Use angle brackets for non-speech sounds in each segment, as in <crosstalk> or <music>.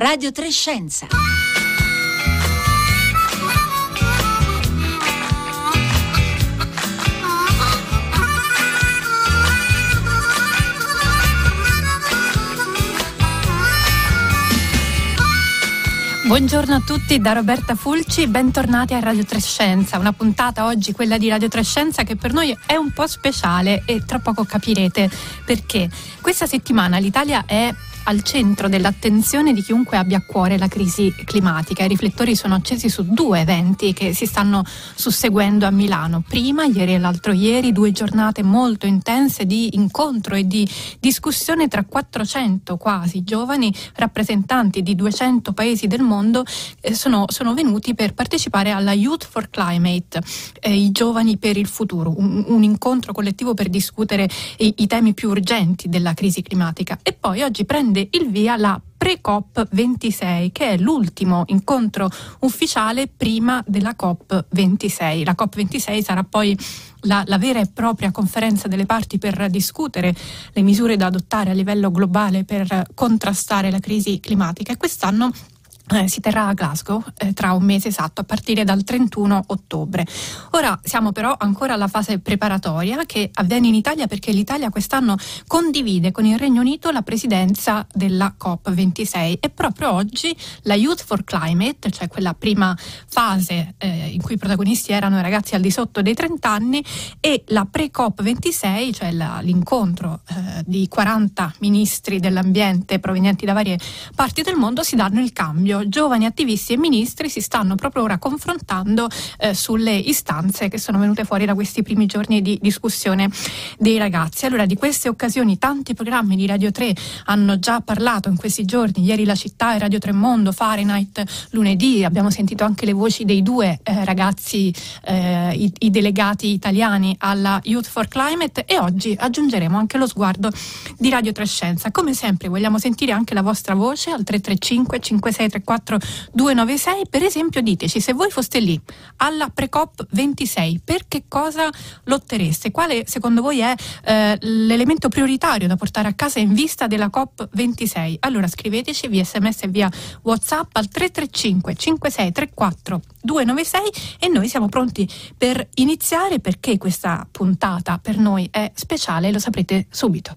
Radio Trescenza. Buongiorno a tutti da Roberta Fulci, bentornati a Radio Trescenza, una puntata oggi, quella di Radio Trescenza, che per noi è un po' speciale e tra poco capirete perché. Questa settimana l'Italia è al centro dell'attenzione di chiunque abbia a cuore la crisi climatica. I riflettori sono accesi su due eventi che si stanno susseguendo a Milano. Prima, ieri e l'altro ieri, due giornate molto intense di incontro e di discussione tra 400 quasi giovani rappresentanti di 200 paesi del mondo eh, sono, sono, venuti per partecipare alla Youth for Climate, eh, i giovani per il futuro, un, un incontro collettivo per discutere i, i temi più urgenti della crisi climatica. E poi oggi prende prende il via la pre-COP 26, che è l'ultimo incontro ufficiale prima della COP 26. La COP 26 sarà poi la, la, vera e propria conferenza delle parti per discutere le misure da adottare a livello globale per contrastare la crisi climatica e quest'anno eh, si terrà a Glasgow eh, tra un mese esatto, a partire dal 31 ottobre. Ora siamo però ancora alla fase preparatoria che avviene in Italia perché l'Italia quest'anno condivide con il Regno Unito la presidenza della COP26 e proprio oggi la Youth for Climate, cioè quella prima fase eh, in cui i protagonisti erano i ragazzi al di sotto dei 30 anni e la pre-COP26, cioè la, l'incontro eh, di 40 ministri dell'ambiente provenienti da varie parti del mondo, si danno il cambio giovani attivisti e ministri si stanno proprio ora confrontando eh, sulle istanze che sono venute fuori da questi primi giorni di discussione dei ragazzi. Allora di queste occasioni tanti programmi di Radio 3 hanno già parlato in questi giorni, ieri La Città e Radio 3 Mondo, Fahrenheit lunedì, abbiamo sentito anche le voci dei due eh, ragazzi, eh, i, i delegati italiani alla Youth for Climate e oggi aggiungeremo anche lo sguardo di Radio Trescenza. Come sempre vogliamo sentire anche la vostra voce al 335 5634 296, per esempio diteci se voi foste lì alla Precop 26, per che cosa lottereste? Quale secondo voi è eh, l'elemento prioritario da portare a casa in vista della COP 26? Allora scriveteci via sms e via whatsapp al 335 5634 296 e noi siamo pronti per iniziare perché questa puntata per noi è speciale, lo saprete subito.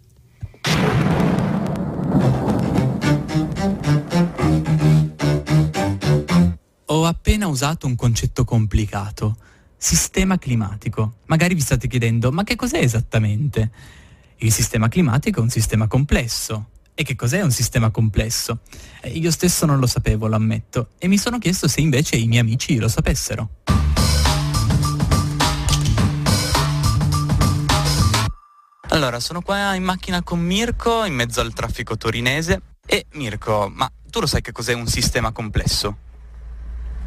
Appena usato un concetto complicato, sistema climatico. Magari vi state chiedendo, ma che cos'è esattamente? Il sistema climatico è un sistema complesso. E che cos'è un sistema complesso? Eh, io stesso non lo sapevo, lo ammetto, e mi sono chiesto se invece i miei amici lo sapessero. Allora, sono qua in macchina con Mirko, in mezzo al traffico torinese. E Mirko, ma tu lo sai che cos'è un sistema complesso?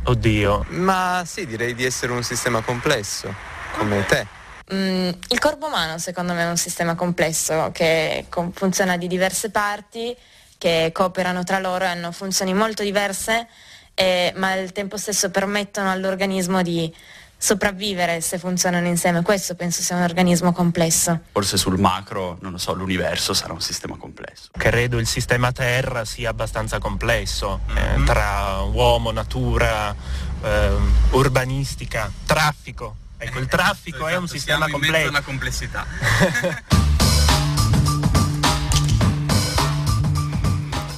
Oddio. Ma sì, direi di essere un sistema complesso, come te. Mm, il corpo umano secondo me è un sistema complesso che com- funziona di diverse parti, che cooperano tra loro e hanno funzioni molto diverse, eh, ma al tempo stesso permettono all'organismo di sopravvivere se funzionano insieme. Questo penso sia un organismo complesso. Forse sul macro, non lo so, l'universo sarà un sistema complesso. Credo il sistema Terra sia abbastanza complesso, mm-hmm. eh, tra uomo, natura, eh, urbanistica, traffico. Ecco, il traffico esatto, è un sistema complesso. È una complessità. <laughs>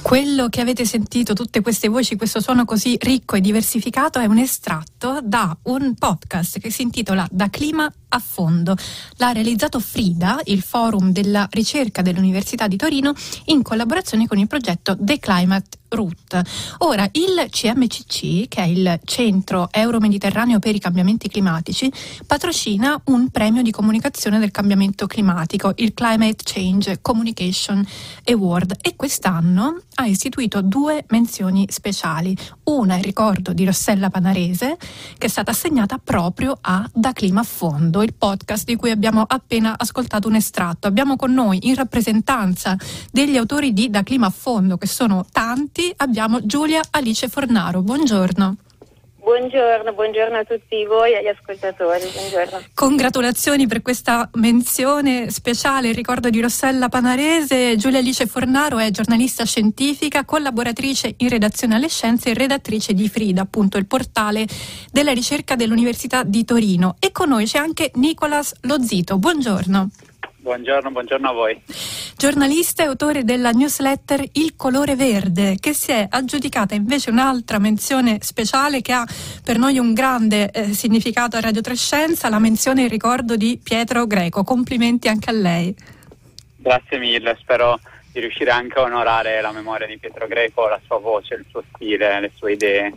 Quello che avete sentito, tutte queste voci, questo suono così ricco e diversificato, è un estratto da un podcast che si intitola Da clima a fondo. L'ha realizzato Frida, il forum della ricerca dell'Università di Torino, in collaborazione con il progetto The Climate Route. Ora, il CMCC, che è il Centro Euro-Mediterraneo per i cambiamenti climatici, patrocina un premio di comunicazione del cambiamento climatico, il Climate Change Communication Award, e quest'anno ha istituito due menzioni speciali. Una in ricordo di Rossella Panarese, che è stata assegnata proprio a Da Clima a Fondo, il podcast di cui abbiamo appena ascoltato un estratto. Abbiamo con noi in rappresentanza degli autori di Da Clima a Fondo, che sono tanti, abbiamo Giulia Alice Fornaro. Buongiorno. Buongiorno, buongiorno a tutti voi e agli ascoltatori. Buongiorno. Congratulazioni per questa menzione speciale. Il ricordo di Rossella Panarese. Giulia Alice Fornaro è giornalista scientifica, collaboratrice in redazione alle scienze e redattrice di Frida, appunto il portale della ricerca dell'Università di Torino. E con noi c'è anche Nicolas Lozito. Buongiorno. Buongiorno, buongiorno a voi. Giornalista e autore della newsletter Il colore verde, che si è aggiudicata invece un'altra menzione speciale che ha per noi un grande eh, significato a Radio Trescenza, la menzione in ricordo di Pietro Greco. Complimenti anche a lei. Grazie mille, spero di riuscire anche a onorare la memoria di Pietro Greco, la sua voce, il suo stile, le sue idee.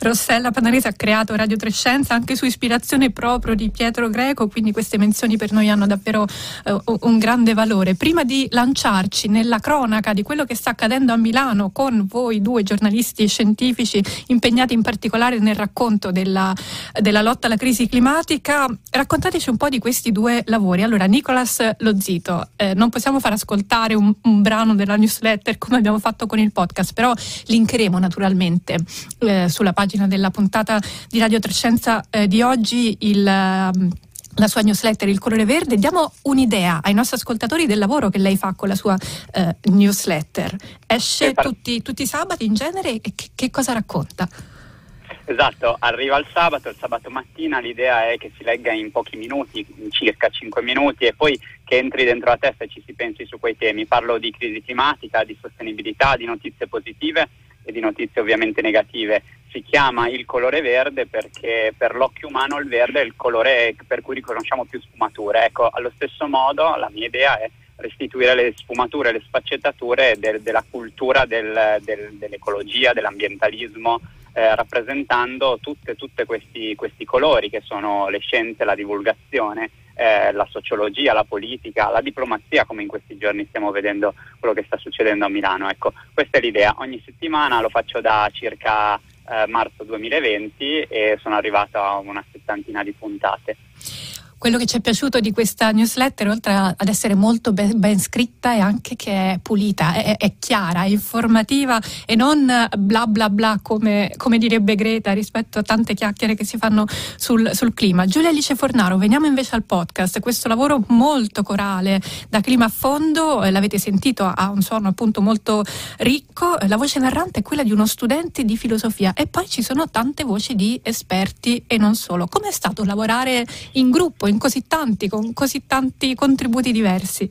Rossella Panarese ha creato Radio Trescenza anche su ispirazione proprio di Pietro Greco, quindi queste menzioni per noi hanno davvero eh, un grande valore. Prima di lanciarci nella cronaca di quello che sta accadendo a Milano con voi due giornalisti scientifici impegnati in particolare nel racconto della, della lotta alla crisi climatica, raccontateci un po' di questi due lavori. Allora, Nicolas Lozito, eh, non possiamo far ascoltare un, un, brano della newsletter come abbiamo fatto con il podcast, però linkeremo naturalmente eh, sulla pagina pagina della puntata di Radio Trescenza eh, di oggi il ehm, la sua newsletter Il colore verde, diamo un'idea ai nostri ascoltatori del lavoro che lei fa con la sua eh, newsletter. Esce tutti, tutti, i sabati in genere e che, che, cosa racconta? Esatto, arriva il sabato, il sabato mattina l'idea è che si legga in pochi minuti, in circa 5 minuti e poi che entri dentro la testa e ci si pensi su quei temi. Parlo di crisi climatica, di sostenibilità, di notizie positive e di notizie ovviamente negative si chiama il colore verde perché per l'occhio umano il verde è il colore per cui riconosciamo più sfumature. Ecco, allo stesso modo la mia idea è restituire le sfumature, le sfaccettature del, della cultura del, del, dell'ecologia, dell'ambientalismo, eh, rappresentando tutti questi, questi, colori che sono le scienze, la divulgazione, eh, la sociologia, la politica, la diplomazia, come in questi giorni stiamo vedendo quello che sta succedendo a Milano. Ecco, questa è l'idea. Ogni settimana lo faccio da circa marzo 2020 e sono arrivato a una settantina di puntate. Quello che ci è piaciuto di questa newsletter, oltre ad essere molto ben, ben scritta, è anche che è pulita, è, è, chiara, è informativa e non bla bla bla come, come, direbbe Greta rispetto a tante chiacchiere che si fanno sul, sul, clima. Giulia Alice Fornaro, veniamo invece al podcast. Questo lavoro molto corale da clima a fondo, eh, l'avete sentito, ha un suono appunto molto ricco. La voce narrante è quella di uno studente di filosofia e poi ci sono tante voci di esperti e non solo. Com'è stato lavorare in gruppo? In così tanti, con così tanti contributi diversi?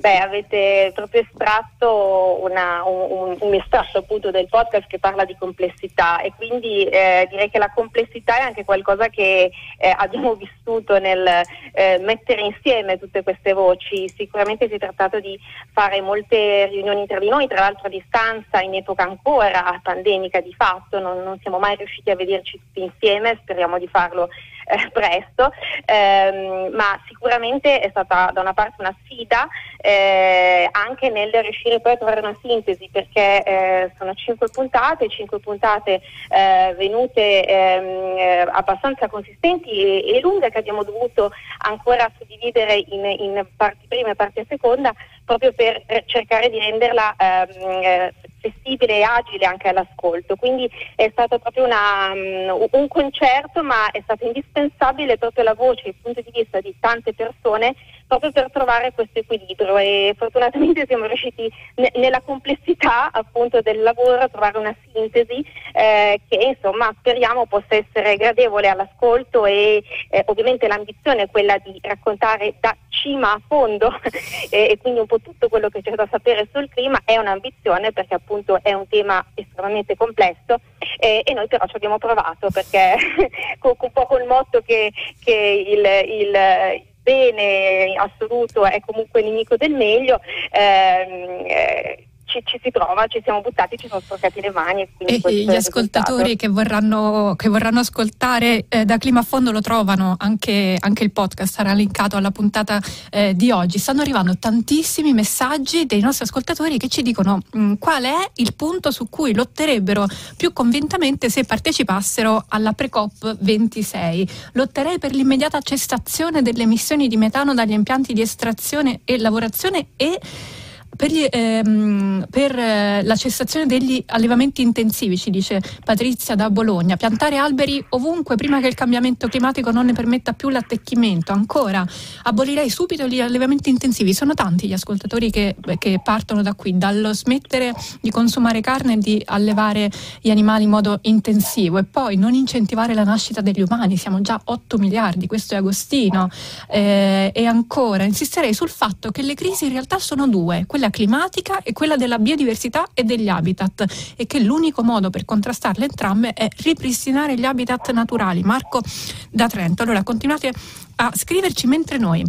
Beh, avete proprio estratto una, un, un, estratto appunto del podcast che parla di complessità e quindi eh, direi che la complessità è anche qualcosa che eh, abbiamo vissuto nel eh, mettere insieme tutte queste voci. Sicuramente si è trattato di fare molte riunioni tra di noi, tra l'altro a distanza, in epoca ancora pandemica di fatto, non, non siamo mai riusciti a vederci tutti insieme, speriamo di farlo eh, <laughs> presto, ehm, ma sicuramente è stata da una parte una sfida eh, anche nel riuscire poi a trovare una sintesi perché eh, sono cinque puntate, cinque puntate eh, venute ehm, eh, abbastanza consistenti e, e, lunghe che abbiamo dovuto ancora suddividere in, in parti prima e parti seconda proprio per cercare di renderla ehm, flessibile e agile anche all'ascolto. Quindi è stato proprio una, um, un concerto, ma è stato indispensabile proprio la voce il punto di vista di tante persone proprio per trovare questo equilibrio e fortunatamente siamo riusciti ne- nella complessità appunto del lavoro a trovare una sintesi eh, che insomma speriamo possa essere gradevole all'ascolto e eh, ovviamente l'ambizione è quella di raccontare da cima a fondo <laughs> e, e, quindi un po' tutto quello che c'è da sapere sul clima è un'ambizione perché appunto è un tema estremamente complesso eh, e noi però ci abbiamo provato perché <laughs> con, un po' col motto che, che il, il bene assoluto è comunque nemico del meglio, ehm, eh, ci, ci, si prova, ci siamo buttati, ci siamo sporcati le mani. E, e gli ascoltatori che vorranno, che vorranno, ascoltare eh, da Clima a Fondo lo trovano, anche, anche il podcast sarà linkato alla puntata eh, di oggi. Stanno arrivando tantissimi messaggi dei nostri ascoltatori che ci dicono mh, mm, qual è il punto su cui lotterebbero più convintamente se partecipassero alla Precop 26. Lotterei per l'immediata cessazione delle emissioni di metano dagli impianti di estrazione e lavorazione e per, gli, ehm, per eh, la cessazione degli allevamenti intensivi, ci dice Patrizia da Bologna, piantare alberi ovunque prima che il cambiamento climatico non ne permetta più l'attecchimento. Ancora, abolirei subito gli allevamenti intensivi. Sono tanti gli ascoltatori che, che partono da qui, dallo smettere di consumare carne e di allevare gli animali in modo intensivo e poi non incentivare la nascita degli umani. Siamo già 8 miliardi, questo è Agostino. Eh, e ancora, insisterei sul fatto che le crisi in realtà sono due, quella climatica e quella della biodiversità e degli habitat e che l'unico modo per contrastarle entrambe è ripristinare gli habitat naturali. Marco da Trento. Allora continuate a scriverci mentre noi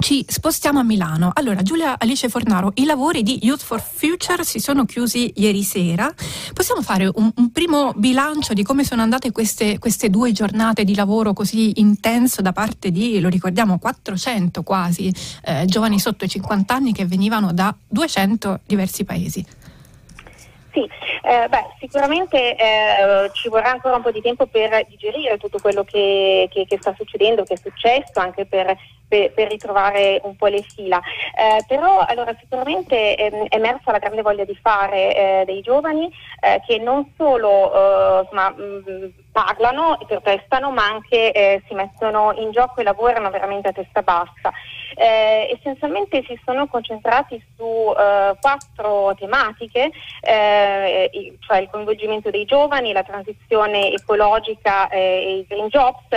ci spostiamo a Milano. Allora, Giulia Alice Fornaro, i lavori di Youth for Future si sono chiusi ieri sera. Possiamo fare un, un primo bilancio di come sono andate queste, queste, due giornate di lavoro così intenso da parte di, lo ricordiamo, 400 quasi eh, giovani sotto i 50 anni che venivano da 200 diversi paesi? Sì, eh, beh, sicuramente eh, ci vorrà ancora un po' di tempo per digerire tutto quello che, che, che sta succedendo, che è successo, anche per, per, per ritrovare un po' le fila. Eh, però allora, sicuramente è, è emersa la grande voglia di fare eh, dei giovani eh, che non solo eh, insomma, mh, parlano e protestano, ma anche si mettono in gioco e lavorano veramente a testa bassa. Eh, essenzialmente si sono concentrati su eh, quattro tematiche, eh, cioè il coinvolgimento dei giovani, la transizione ecologica e i green jobs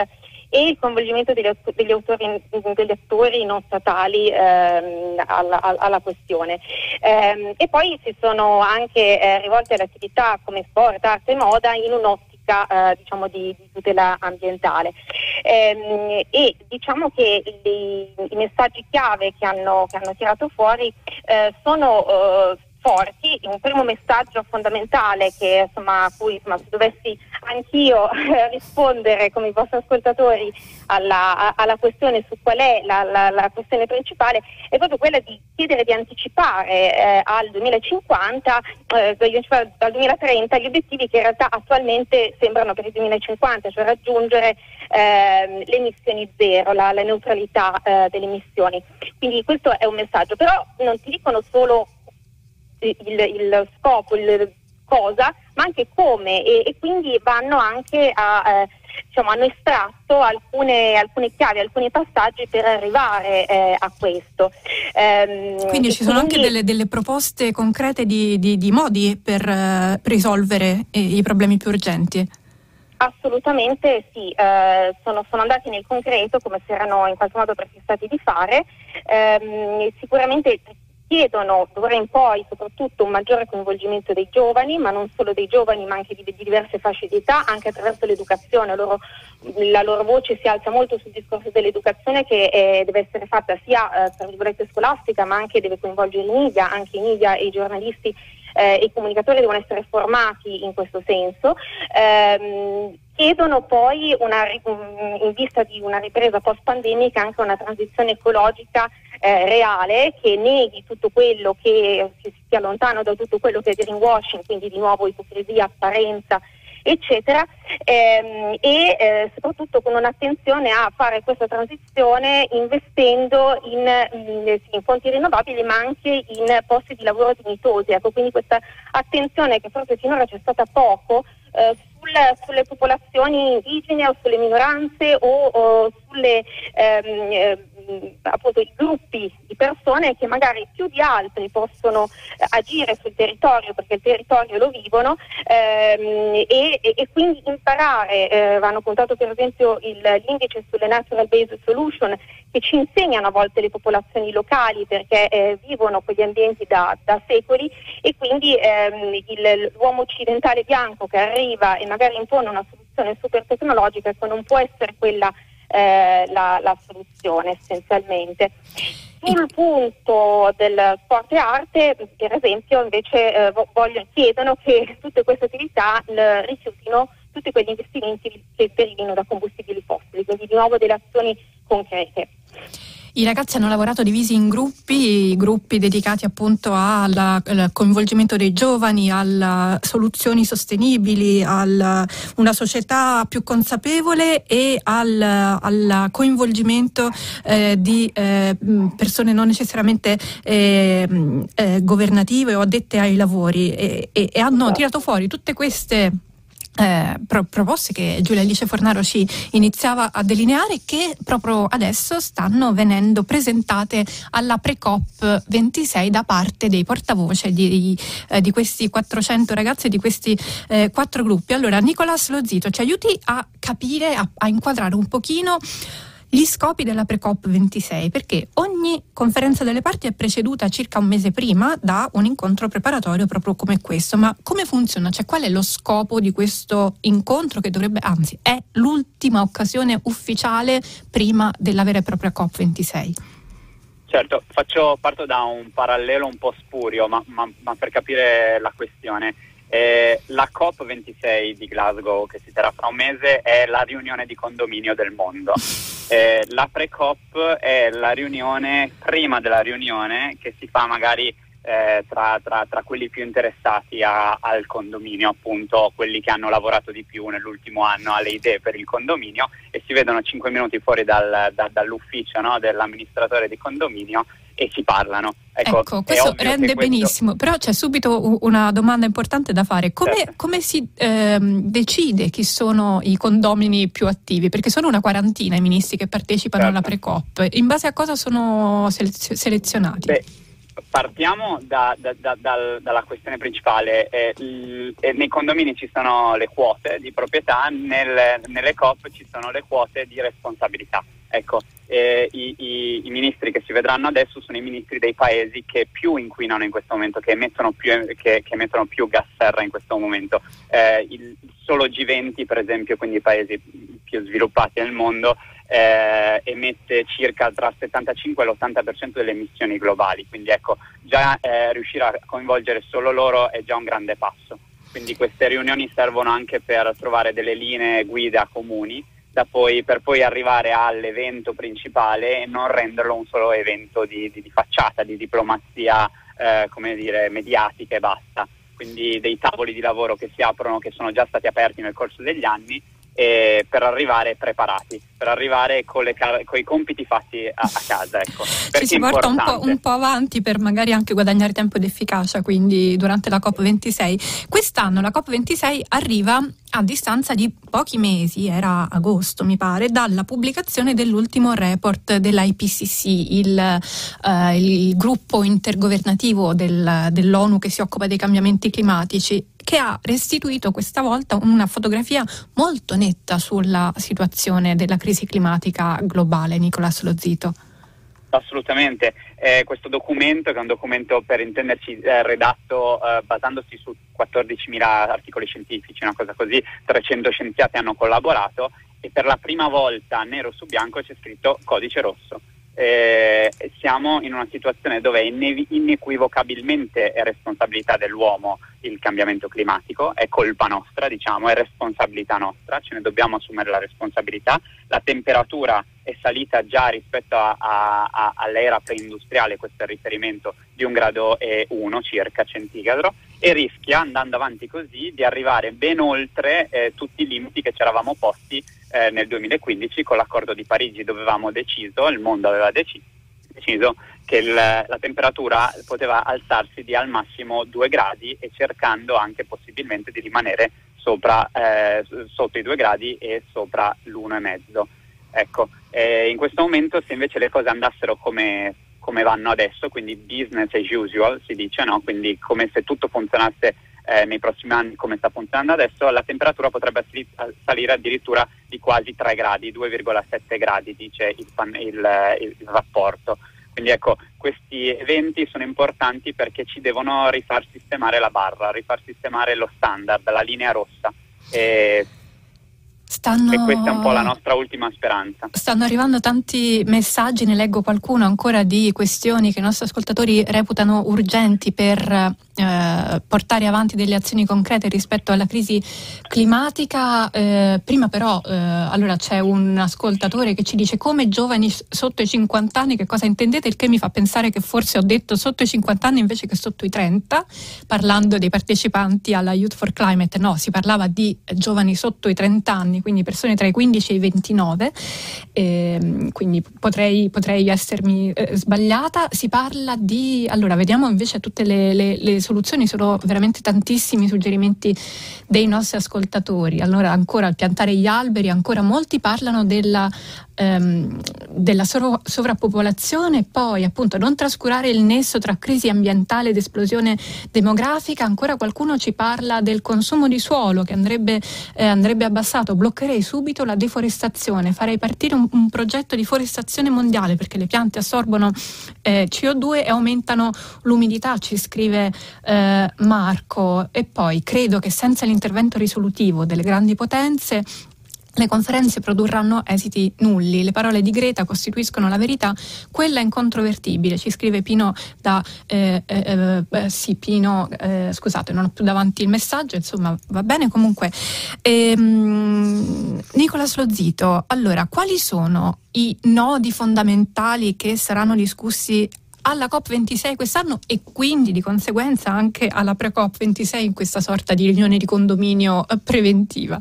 e il coinvolgimento degli, degli, autori, degli attori non statali ehm, alla, alla, questione. Ehm, e poi si sono anche eh, rivolti alle attività come sport, arte e moda in un'ottica eh, diciamo di, di, tutela ambientale. Ehm, e diciamo che i, i messaggi chiave che hanno, che hanno tirato fuori eh, sono eh, forti. Un primo messaggio fondamentale che, insomma, a cui insomma, se dovessi anch'io eh, rispondere come i vostri ascoltatori alla, alla questione su qual è la, la, la, questione principale è proprio quella di chiedere di anticipare eh, al 2050, eh, dal 2030 gli obiettivi che in realtà attualmente sembrano per il 2050, cioè raggiungere ehm, le emissioni zero, la, la neutralità eh, delle emissioni. Quindi questo è un messaggio, però non ti dicono solo il, il scopo, il cosa, ma anche come e, e quindi vanno anche a, eh, diciamo, hanno estratto alcune, alcune, chiavi, alcuni passaggi per arrivare eh, a questo. Ehm, quindi ci sono quindi... anche delle, delle, proposte concrete di, di, di modi per uh, risolvere i, i problemi più urgenti? Assolutamente sì, eh, sono, sono, andati nel concreto come si erano in qualche modo prefissati di fare. Eh, sicuramente chiedono d'ora in poi soprattutto un maggiore coinvolgimento dei giovani, ma non solo dei giovani, ma anche di, di diverse fasce di età, anche attraverso l'educazione. Loro, la loro voce si alza molto sul discorso dell'educazione che eh, deve essere fatta sia eh, scolastica, ma anche deve coinvolgere i media, anche i media e i giornalisti eh, i comunicatori devono essere formati in questo senso. Eh, chiedono poi una, in vista di una ripresa post pandemica anche una transizione ecologica eh, reale che neghi tutto quello che si sia lontano da tutto quello che è greenwashing, quindi di nuovo ipocrisia, apparenza eccetera, ehm, e eh, soprattutto con un'attenzione a fare questa transizione investendo in, in, in, fonti rinnovabili ma anche in posti di lavoro dignitosi. Ecco, quindi questa attenzione che forse finora c'è stata poco eh, sul, sulle popolazioni indigene o sulle minoranze o, o sulle ehm, eh, appunto i gruppi di persone che magari più di altri possono eh, agire sul territorio perché il territorio lo vivono ehm, e, e, quindi imparare, eh, hanno contato per esempio il, l'indice sulle natural based solution che ci insegnano a volte le popolazioni locali perché eh, vivono quegli ambienti da, da secoli e quindi ehm, il, l'uomo occidentale bianco che arriva e magari impone una soluzione super tecnologica ecco, non può essere quella eh, la, la, soluzione essenzialmente. Sul punto del sport e arte, per esempio, invece eh, voglio, chiedono che tutte queste attività rifiutino tutti quegli investimenti che derivino da combustibili fossili, quindi di nuovo delle azioni concrete. I ragazzi hanno lavorato divisi in gruppi, gruppi dedicati appunto al, al coinvolgimento dei giovani, a soluzioni sostenibili, a una società più consapevole e al, al coinvolgimento eh, di eh, persone non necessariamente eh, eh governative o addette ai lavori. E, e, e hanno tirato fuori tutte queste eh, pro- proposte che Giulia Alice Fornaro ci iniziava a delineare che proprio adesso stanno venendo presentate alla Pre-COP 26 da parte dei portavoce di, eh, di questi 400 ragazzi di questi eh, quattro gruppi. Allora Nicolas Lozito ci aiuti a capire, a, a inquadrare un pochino gli scopi della Pre-COP 26, perché ogni conferenza delle parti è preceduta circa un mese prima da un incontro preparatorio proprio come questo. Ma come funziona? Cioè, qual è lo scopo di questo incontro che dovrebbe, anzi, è l'ultima occasione ufficiale prima della vera e propria COP 26? Certo, faccio, parto da un parallelo un po' spurio, ma, ma, ma per capire la questione. Eh, la COP26 di Glasgow, che si terrà fra un mese, è la riunione di condominio del mondo. <laughs> Eh, la pre-COP è la riunione, prima della riunione, che si fa magari eh, tra, tra, tra, quelli più interessati a, al condominio, appunto quelli che hanno lavorato di più nell'ultimo anno alle idee per il condominio e si vedono 5 minuti fuori dal, da, dall'ufficio no, dell'amministratore di condominio e si parlano. Ecco, ecco questo rende questo... benissimo, però c'è subito una domanda importante da fare. Come, certo. come si ehm, decide chi sono i condomini più attivi? Perché sono una quarantina i ministri che partecipano certo. alla pre-COP. In base a cosa sono selezio- selezionati? Beh, partiamo da, da, da, dalla questione principale. Eh, l- nei condomini ci sono le quote di proprietà, nel, nelle COP ci sono le quote di responsabilità. Ecco, eh, i, i, i, ministri che si vedranno adesso sono i ministri dei paesi che più inquinano in questo momento, che emettono più, che, che emettono più gas serra in questo momento. Eh, il solo G20, per esempio, quindi i paesi più sviluppati nel mondo, eh, emette circa tra il 75 e l'80% delle emissioni globali. Quindi ecco, già eh, riuscire a coinvolgere solo loro è già un grande passo. Quindi queste riunioni servono anche per trovare delle linee guida comuni poi, per poi arrivare all'evento principale e non renderlo un solo evento di, di, di facciata, di diplomazia eh, come dire, mediatica e basta. Quindi dei tavoli di lavoro che si aprono, che sono già stati aperti nel corso degli anni eh, per arrivare preparati, per arrivare con, con i compiti fatti a, a casa. Ecco. Ci si porta un po', un po', avanti per magari anche guadagnare tempo ed efficacia, quindi durante la COP26. Quest'anno la COP26 arriva a distanza di pochi mesi, era agosto mi pare, dalla pubblicazione dell'ultimo report dell'IPCC, il, eh, il gruppo intergovernativo del, dell'ONU che si occupa dei cambiamenti climatici che ha restituito questa volta una fotografia molto netta sulla situazione della crisi climatica globale. Nicolas Lozito. Assolutamente, eh, questo documento che è un documento per intenderci eh, redatto eh, basandosi su 14.000 articoli scientifici, una cosa così, 300 scienziati hanno collaborato e per la prima volta nero su bianco c'è scritto codice rosso eh, siamo in una situazione dove inne- inequivocabilmente è responsabilità dell'uomo il cambiamento climatico, è colpa nostra, diciamo, è responsabilità nostra, ce ne dobbiamo assumere la responsabilità. La temperatura è salita già rispetto a, a, a, all'era preindustriale, questo è il riferimento di un grado e uno circa centigrado, e rischia, andando avanti così, di arrivare ben oltre eh, tutti i limiti che ci eravamo posti eh, nel 2015 con l'accordo di Parigi dove avevamo deciso, il mondo aveva deciso, deciso che il, la temperatura poteva alzarsi di al massimo 2 gradi e cercando anche possibilmente di rimanere sopra, eh, sotto i 2 gradi e sopra l'1,5. Ecco, eh, in questo momento se invece le cose andassero come, come vanno adesso, quindi business as usual si dice, no? quindi come se tutto funzionasse eh, nei prossimi anni come sta funzionando adesso, la temperatura potrebbe salire addirittura di quasi 3 gradi, 2,7 gradi dice il, il, il, il rapporto. Quindi ecco, questi eventi sono importanti perché ci devono rifar sistemare la barra, rifar sistemare lo standard, la linea rossa. E Stanno... E questa è un po' la nostra ultima speranza. Stanno arrivando tanti messaggi, ne leggo qualcuno ancora di questioni che i nostri ascoltatori reputano urgenti per eh, portare avanti delle azioni concrete rispetto alla crisi climatica. Eh, prima però, eh, allora c'è un ascoltatore che ci dice come giovani sotto i 50 anni che cosa intendete, il che mi fa pensare che forse ho detto sotto i 50 anni invece che sotto i 30, parlando dei partecipanti alla Youth for Climate. No, si parlava di giovani sotto i 30 anni quindi persone tra i 15 e i 29, eh, quindi potrei, potrei essermi eh, sbagliata. Si parla di, allora vediamo invece tutte le, le, le soluzioni, sono veramente tantissimi suggerimenti dei nostri ascoltatori. Allora ancora il piantare gli alberi, ancora molti parlano della ehm, della sovrappopolazione, poi appunto non trascurare il nesso tra crisi ambientale ed esplosione demografica, ancora qualcuno ci parla del consumo di suolo che andrebbe, eh, andrebbe abbassato, bloccherei subito la deforestazione, farei partire un, un, progetto di forestazione mondiale perché le piante assorbono eh, CO2 e aumentano l'umidità, ci scrive eh, Marco, e poi credo che senza l'intervento risolutivo delle grandi potenze le conferenze produrranno esiti nulli. Le parole di Greta costituiscono la verità, quella incontrovertibile. Ci scrive Pino da eh, eh, eh, sì, Pino, eh, scusate, non ho più davanti il messaggio, insomma, va bene comunque. Ehm, Nicolas Lozito, allora, quali sono i nodi fondamentali che saranno discussi alla COP26 quest'anno e quindi di conseguenza anche alla pre-COP26 in questa sorta di riunione di condominio eh, preventiva?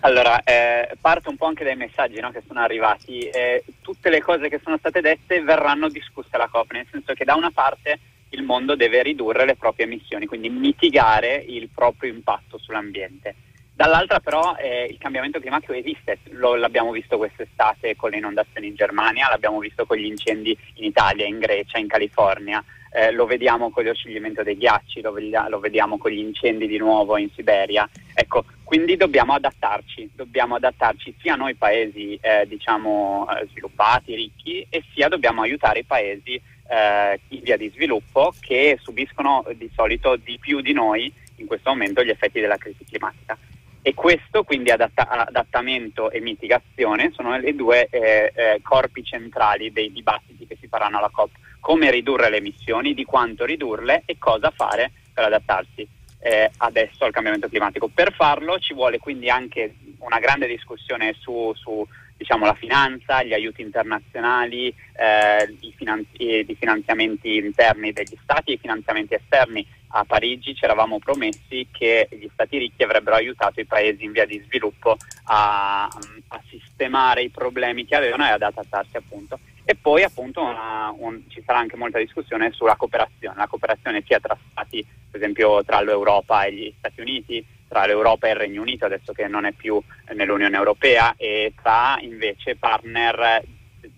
Allora, eh, parto un po' anche dai messaggi no, che sono arrivati. Eh, tutte le cose che sono state dette verranno discusse alla COP, nel senso che da una parte il mondo deve ridurre le proprie emissioni, quindi mitigare il proprio impatto sull'ambiente. Dall'altra però eh, il cambiamento climatico esiste, lo, l'abbiamo visto quest'estate con le inondazioni in Germania, l'abbiamo visto con gli incendi in Italia, in Grecia, in California, eh, lo vediamo con lo scioglimento dei ghiacci, lo, vedi- lo, vediamo con gli incendi di nuovo in Siberia. Ecco, quindi dobbiamo adattarci, dobbiamo adattarci sia noi paesi eh, diciamo, eh, sviluppati, ricchi, e sia dobbiamo aiutare i paesi eh, in via di sviluppo che subiscono di solito di più di noi in questo momento gli effetti della crisi climatica. E questo, quindi adatta- adattamento e mitigazione, sono le due eh, eh, corpi centrali dei dibattiti che si faranno alla COP. Come ridurre le emissioni, di quanto ridurle e cosa fare per adattarsi eh, adesso al cambiamento climatico. Per farlo ci vuole quindi anche una grande discussione su, su diciamo, la finanza, gli aiuti internazionali, eh, i, finanzi- i finanziamenti interni degli stati e i finanziamenti esterni a Parigi ci eravamo promessi che gli stati ricchi avrebbero aiutato i paesi in via di sviluppo a, a sistemare i problemi che avevano e ad adattarsi appunto. E poi appunto una, un, ci sarà anche molta discussione sulla cooperazione, la cooperazione sia tra stati, per esempio tra l'Europa e gli Stati Uniti, tra l'Europa e il Regno Unito, adesso che non è più nell'Unione Europea, e tra invece partner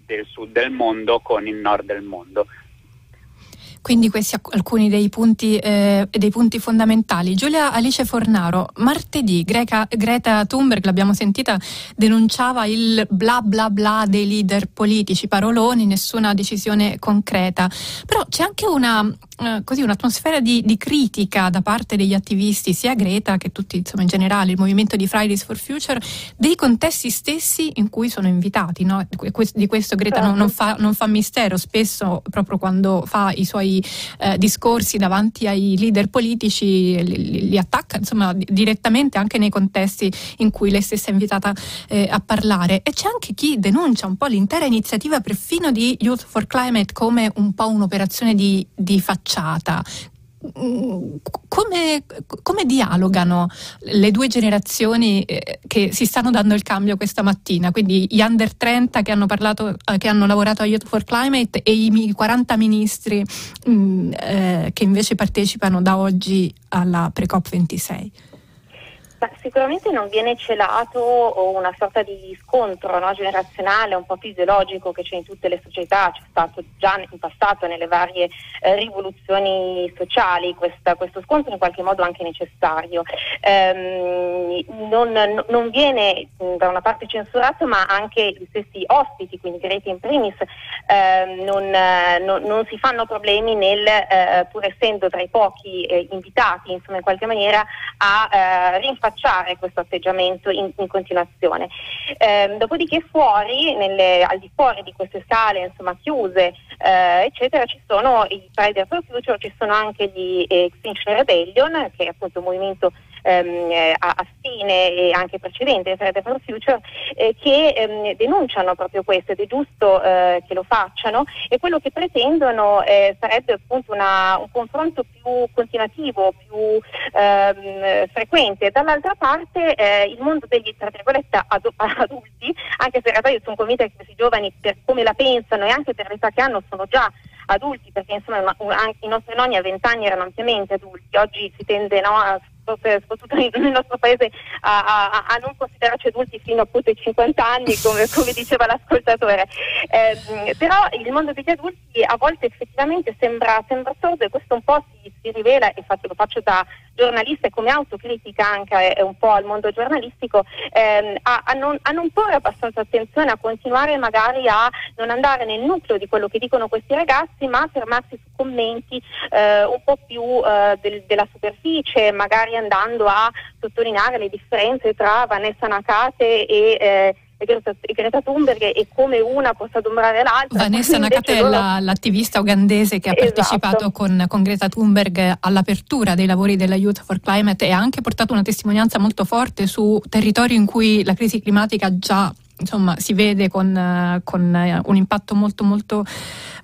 del sud del mondo con il nord del mondo. Quindi questi alcuni dei punti, eh, dei punti fondamentali. Giulia Alice Fornaro, martedì Greca, Greta Thunberg, l'abbiamo sentita, denunciava il bla bla bla dei leader politici, paroloni, nessuna decisione concreta. Però c'è anche una, eh, così, un'atmosfera di, di, critica da parte degli attivisti, sia Greta che tutti insomma, in generale, il movimento di Fridays for Future, dei contesti stessi in cui sono invitati. No? Di questo Greta non, non, fa, non fa mistero, spesso proprio quando fa i suoi eh, discorsi davanti ai leader politici li, li, attacca insomma direttamente anche nei contesti in cui lei stessa è invitata eh, a parlare e c'è anche chi denuncia un po' l'intera iniziativa perfino di Youth for Climate come un po' un'operazione di, di facciata schiacciata. Come, come, dialogano le due generazioni eh, che si stanno dando il cambio questa mattina? Quindi gli under 30 che hanno, parlato, eh, che hanno lavorato a Youth for Climate e i 40 ministri mh, eh, che invece partecipano da oggi alla Pre-COP26. Ma sicuramente non viene celato una sorta di scontro no, generazionale, un po' fisiologico che c'è in tutte le società, c'è stato già in passato nelle varie eh, rivoluzioni sociali questa, questo scontro in qualche modo anche necessario. Ehm, non, non, viene da una parte censurato, ma anche gli stessi ospiti, quindi Greta in primis, eh, non, non, non, si fanno problemi nel, eh, pur essendo tra i pochi eh, invitati, insomma in qualche maniera, a eh, rinforzare rinfacciare questo atteggiamento in, in continuazione. Eh, dopodiché fuori, nelle, al di fuori di queste sale insomma, chiuse, eh, eccetera, ci sono i Friday for Future, ci sono anche gli Extinction Rebellion, che è appunto un movimento ehm, eh, fine e anche precedente Friday for Future, eh, che ehm, denunciano proprio questo ed è giusto eh, che lo facciano e quello che pretendono eh, sarebbe appunto una, un confronto più continuativo, più ehm, frequente. Dall'altra parte eh, il mondo degli tra virgolette adu- <laughs> adulti, anche se in realtà io sono convinta che questi giovani per come la pensano e anche per l'età che hanno sono già adulti, perché insomma anche i nostri nonni a vent'anni erano ampiamente adulti, oggi si tende no, a soprattutto nel nostro paese a, a, a, non considerarci adulti fino appunto ai 50 anni come, <laughs> come diceva l'ascoltatore. Eh, però il mondo degli adulti a volte effettivamente sembra, sembra sordo e questo un po' si, si rivela e faccio, lo faccio da giornalista e come autocritica anche eh, un po' al mondo giornalistico ehm, a, a, non, a, non, porre abbastanza attenzione, a continuare magari a non andare nel nucleo di quello che dicono questi ragazzi, ma a fermarsi su commenti eh, un po' più eh, del, della superficie, magari andando a sottolineare le differenze tra Vanessa Nakate e eh, Greta, Greta Thunberg e come una possa adombrare l'altra. Vanessa Nakate è la, l'attivista ugandese che ha esatto. partecipato con, con, Greta Thunberg all'apertura dei lavori della Youth for Climate e ha anche portato una testimonianza molto forte su territori in cui la crisi climatica già insomma, si vede con, con, un impatto molto, molto,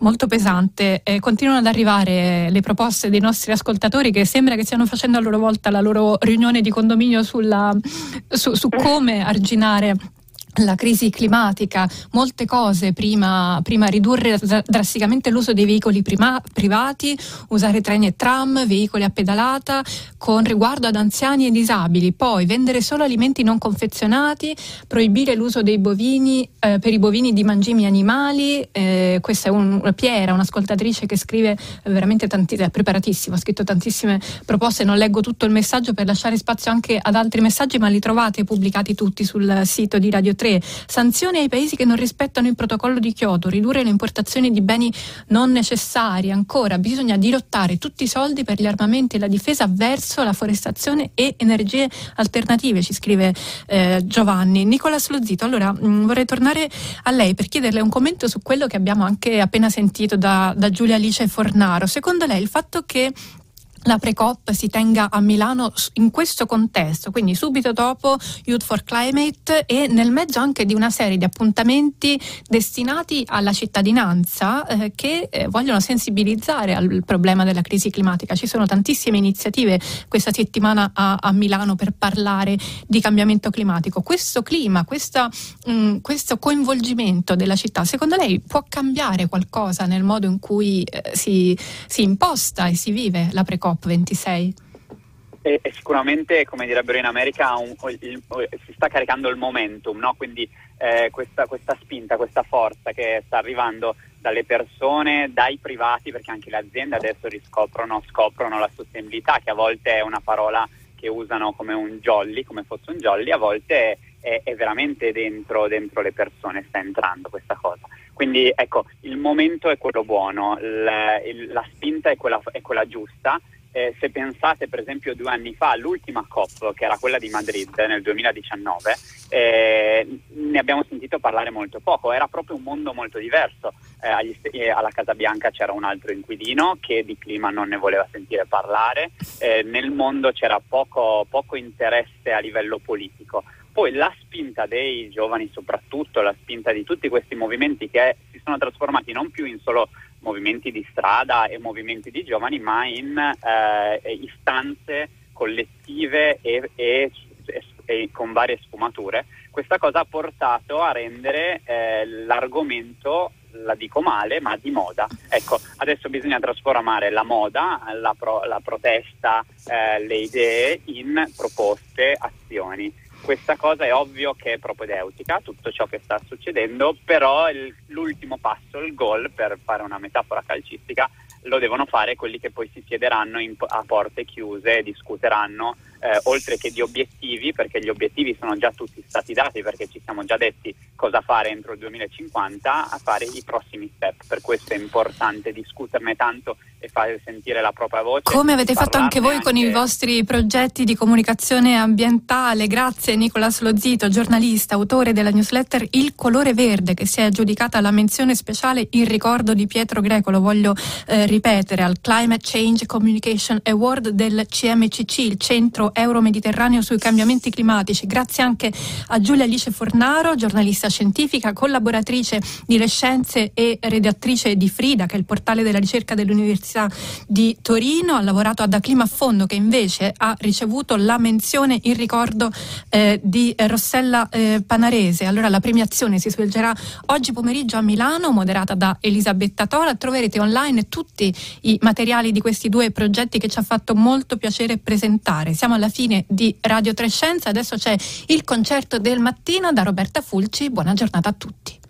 molto pesante. Eh, continuano ad arrivare le proposte dei nostri ascoltatori che sembra che stiano facendo a loro volta la loro riunione di condominio sulla, su, su come arginare la crisi climatica, molte cose prima, prima ridurre drasticamente l'uso dei veicoli prima, privati, usare treni e tram, veicoli a pedalata con riguardo ad anziani e disabili, poi vendere solo alimenti non confezionati, proibire l'uso dei bovini eh, per i bovini di mangimi animali, eh, questa è un, Piera, un'ascoltatrice che scrive veramente tanti, è preparatissima, ha scritto tantissime proposte, non leggo tutto il messaggio per lasciare spazio anche ad altri messaggi, ma li trovate pubblicati tutti sul sito di Radio 3 3. Sanzioni ai paesi che non rispettano il protocollo di Kyoto, ridurre le importazioni di beni non necessari. Ancora, bisogna dirottare tutti i soldi per gli armamenti e la difesa verso la forestazione e energie alternative, ci scrive eh, Giovanni. Nicola Slozito, allora mh, mm, vorrei tornare a lei per chiederle un commento su quello che abbiamo anche appena sentito da, da Giulia Alice Fornaro. Secondo lei il fatto che la Precop si tenga a Milano in questo contesto, quindi subito dopo Youth for Climate e nel mezzo anche di una serie di appuntamenti destinati alla cittadinanza eh, che eh, vogliono sensibilizzare al problema della crisi climatica. Ci sono tantissime iniziative questa settimana a, a Milano per parlare di cambiamento climatico. Questo clima, questa, mh, mm, questo coinvolgimento della città, secondo lei può cambiare qualcosa nel modo in cui eh, si, si imposta e si vive la Precop? COP26? E, sicuramente, come direbbero in America, un, il, si sta caricando il momentum, no? quindi eh, questa, questa, spinta, questa forza che sta arrivando dalle persone, dai privati, perché anche le aziende adesso riscoprono, scoprono la sostenibilità, che a volte è una parola che usano come un jolly, come fosse un jolly, a volte è, è veramente dentro, dentro le persone, sta entrando questa cosa. Quindi ecco, il momento è quello buono, la, la spinta è quella, è quella giusta eh, se pensate per esempio due anni fa all'ultima COP, che era quella di Madrid nel 2019, eh, ne abbiamo sentito parlare molto poco, era proprio un mondo molto diverso. Eh, eh, alla Casa Bianca c'era un altro inquilino che di clima non ne voleva sentire parlare, eh, nel mondo c'era poco, poco interesse a livello politico. Poi la spinta dei giovani soprattutto, la spinta di tutti questi movimenti che si sono trasformati non più in solo movimenti di strada e movimenti di giovani, ma in eh, istanze collettive e, e, e, con varie sfumature. Questa cosa ha portato a rendere eh, l'argomento, la dico male, ma di moda. Ecco, adesso bisogna trasformare la moda, la, pro, la protesta, eh, le idee in proposte, azioni. Questa cosa è ovvio che è propedeutica, tutto ciò che sta succedendo, però il, l'ultimo passo, il gol, per fare una metafora calcistica, lo devono fare quelli che poi si siederanno in, a porte chiuse e discuteranno eh, oltre che di obiettivi, perché gli obiettivi sono già tutti stati dati, perché ci siamo già detti cosa fare entro il 2050, a fare i prossimi step. Per questo è importante discuterne tanto e fare sentire la propria voce. Come avete fatto anche voi anche... con i vostri progetti di comunicazione ambientale. Grazie Nicolas Lozito, giornalista, autore della newsletter Il colore verde che si è aggiudicata la menzione speciale in ricordo di Pietro Greco, lo voglio eh, ripetere, al Climate Change Communication Award del CMCC, il Centro Euro-Mediterraneo sui cambiamenti climatici. Grazie anche a Giulia Alice Fornaro, giornalista scientifica, collaboratrice di Le Scienze e redattrice di Frida, che è il portale della ricerca dell'Università L'Università di Torino, ha lavorato ad Clima Fondo che invece ha ricevuto la menzione in ricordo eh, di Rossella eh, Panarese. Allora la premiazione si svolgerà oggi pomeriggio a Milano, moderata da Elisabetta Tola. Troverete online tutti i materiali di questi due progetti che ci ha fatto molto piacere presentare. Siamo alla fine di Radio Trescenza, adesso c'è il concerto del mattino da Roberta Fulci. Buona giornata a tutti.